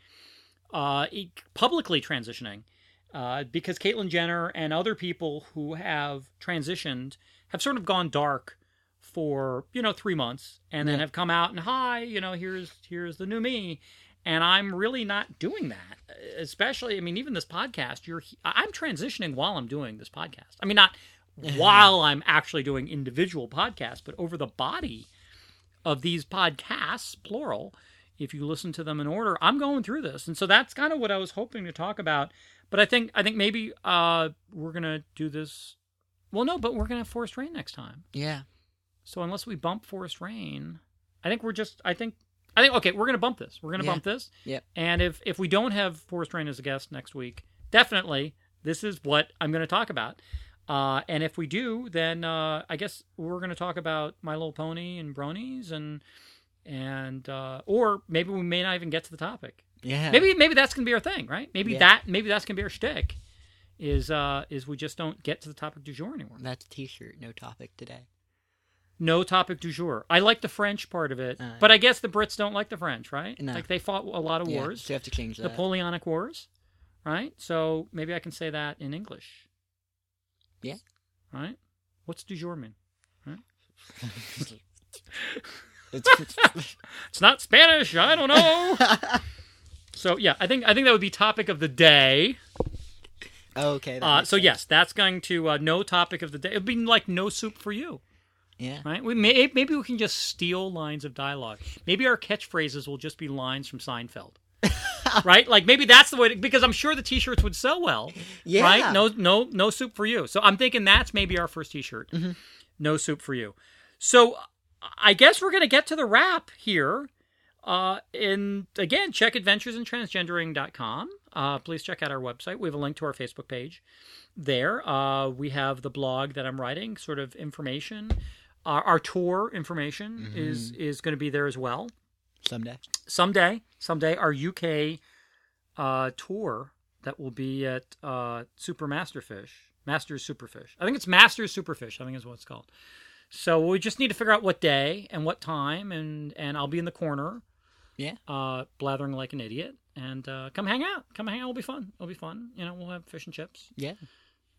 uh, publicly transitioning, uh, because Caitlyn Jenner and other people who have transitioned have sort of gone dark for you know three months and then Yeah. have come out and hi you know here's here's the new me and i'm really not doing that especially i mean even this podcast you're i'm transitioning while i'm doing this podcast i mean not while i'm actually doing individual podcasts but over the body of these podcasts plural if you listen to them in order i'm going through this and so that's kind of what i was hoping to talk about but i think i think maybe uh we're gonna do this well no but we're gonna have forest rain next time Yeah. so unless we bump Forest Rain, I think we're just. I think. I think. Okay, we're gonna bump this. We're gonna Yeah. bump this. Yeah. And if if we don't have Forest Rain as a guest next week, definitely this is what I'm gonna talk about. Uh, and if we do, then uh, I guess we're gonna talk about My Little Pony and bronies and and uh, or maybe we may not even get to the topic. Yeah. Maybe maybe that's gonna be our thing, right? Maybe Yeah. that maybe that's gonna be our shtick. Is uh is we just don't get to the topic du jour anymore. That's a t-shirt. No topic today. No topic du jour. I like the French part of it, Uh, but I guess the Brits don't like the French, right? No. Like they fought a lot of Yeah, wars, so you have to change that. Napoleonic Wars, right? So maybe I can say that in English. Yeah. Right. What's du jour mean? It's- It's not Spanish. I don't know. so yeah, I think I think that would be topic of the day. okay. Uh, so sense. yes, that's going to uh, no topic of the day. It'd be like no soup for you, Yeah. right? We may, maybe we can just steal lines of dialogue. Maybe our catchphrases will just be lines from Seinfeld, right? Like maybe that's the way. To, because I'm sure the T-shirts would sell well, Yeah. right? No, no, no soup for you. So I'm thinking that's maybe our first T-shirt. Mhm. No soup for you. So I guess we're gonna get to the wrap here. Uh, and again, check adventuresandtransgendering.com. Uh, please check out our website. We have a link to our Facebook page there. Uh, we have the blog that I'm writing, sort of information. Our, our tour information is is going to be there as well. Someday. Someday, someday, our UK uh, tour that will be at uh, Super Masterfish, Masters Superfish. I think it's Masters Superfish. I think is what it's called. So we just need to figure out what day and what time, and and I'll be in the corner Yeah. uh, blathering like an idiot. And uh, come hang out. Come hang out. It'll be fun. It'll be fun. You know, we'll have fish and chips Yeah.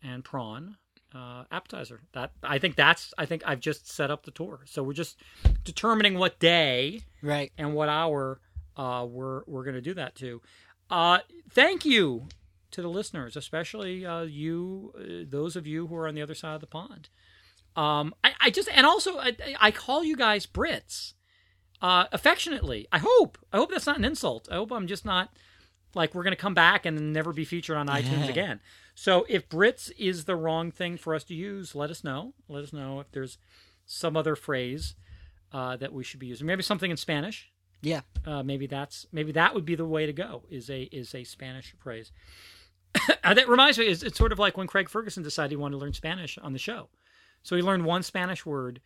and prawn uh, appetizer. That I think that's. I think I've just set up the tour. So we're just determining what day Right. and what hour uh, we're we're going to do that to. Uh, thank you to the listeners, especially uh, you, uh, those of you who are on the other side of the pond. Um, I, I just and also I, I call you guys Brits uh, affectionately. I hope. I hope that's not an insult. I hope I'm just not like we're going to come back and never be featured on iTunes Yeah. again. So if Brits is the wrong thing for us to use, let us know. Let us know if there's some other phrase uh, that we should be using. Maybe something in Spanish. Yeah. Uh, maybe that's maybe that would be the way to go. Is a is a Spanish phrase. Uh, that reminds me, it's, it's sort of like when Craig Ferguson decided he wanted to learn Spanish on the show. So he learned one Spanish word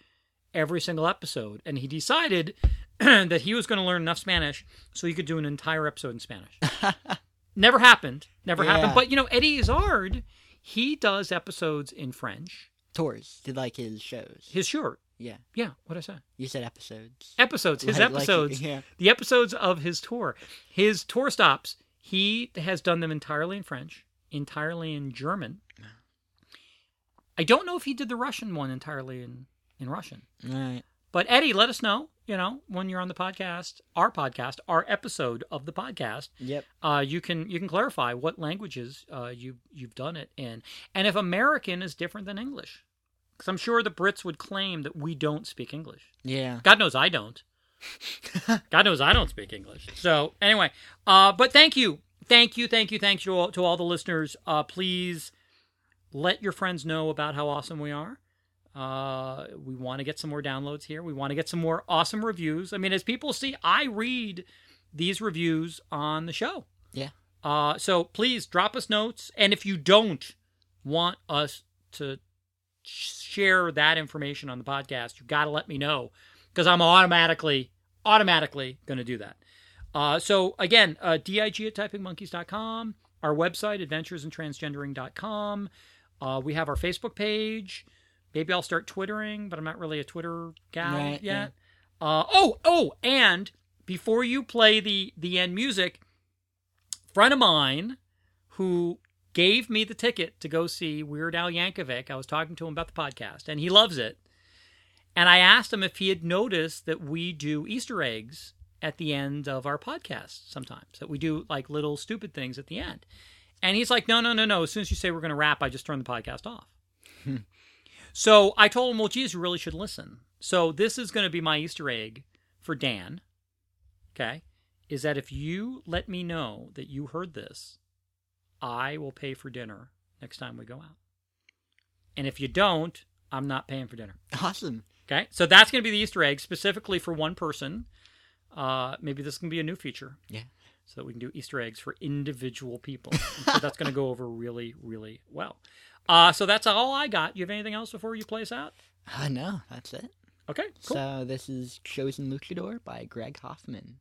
every single episode, and he decided that he was going to learn enough Spanish so he could do an entire episode in Spanish. Never happened. Never Yeah. happened. But you know, Eddie Izzard, he does episodes in French. Tours. Did like his shows. His short. Yeah. Yeah, what I say? You said episodes. Episodes. His Like- like- episodes. yeah. the episodes of his tour. His tour stops, he has done them entirely in French, entirely in German. I don't know if he did the Russian one entirely in, in Russian. Right. But Eddie, let us know, you know, when you're on the podcast, our podcast, our episode of the podcast, Yep. uh, you can you can clarify what languages uh, you you've done it in, and if American is different than English, because I'm sure the Brits would claim that we don't speak English. Yeah. God knows I don't. God knows I don't speak English. So anyway, uh, but thank you, thank you, thank you, thank you to all, to all the listeners. Uh, please let your friends know about how awesome we are. Uh, we want to get some more downloads here. We want to get some more awesome reviews. I mean, as people see, I read these reviews on the show. Yeah. Uh, so please drop us notes, and if you don't want us to share that information on the podcast, you got to let me know because I'm automatically automatically going to do that. Uh, so again, uh, dig at typingmonkeys.com, our website adventuresandtransgendering.com. Uh, we have our Facebook page. Maybe I'll start twittering, but I'm not really a Twitter gal Right, yet. Uh, oh, oh, and before you play the the end music, friend of mine who gave me the ticket to go see Weird Al Yankovic. I was talking to him about the podcast, and he loves it. And I asked him if he had noticed that we do Easter eggs at the end of our podcast sometimes, that we do like little stupid things at the end. And he's like, no, no, no, no. As soon as you say we're going to wrap, I just turn the podcast off. so I told him, well, geez, you really should listen. So this is going to be my Easter egg for Dan. Okay. Is that if you let me know that you heard this, I will pay for dinner next time we go out. And if you don't, I'm not paying for dinner. Awesome. Okay, so that's going to be the Easter egg specifically for one person. Uh, maybe this can be a new feature. Yeah. So that we can do Easter eggs for individual people. I'm that's going to go over really, really well. Uh, so that's all I got. You have anything else before you play us out? Uh, no, that's it. Okay, cool. So this is Chosen Luchador by Greg Hoffman.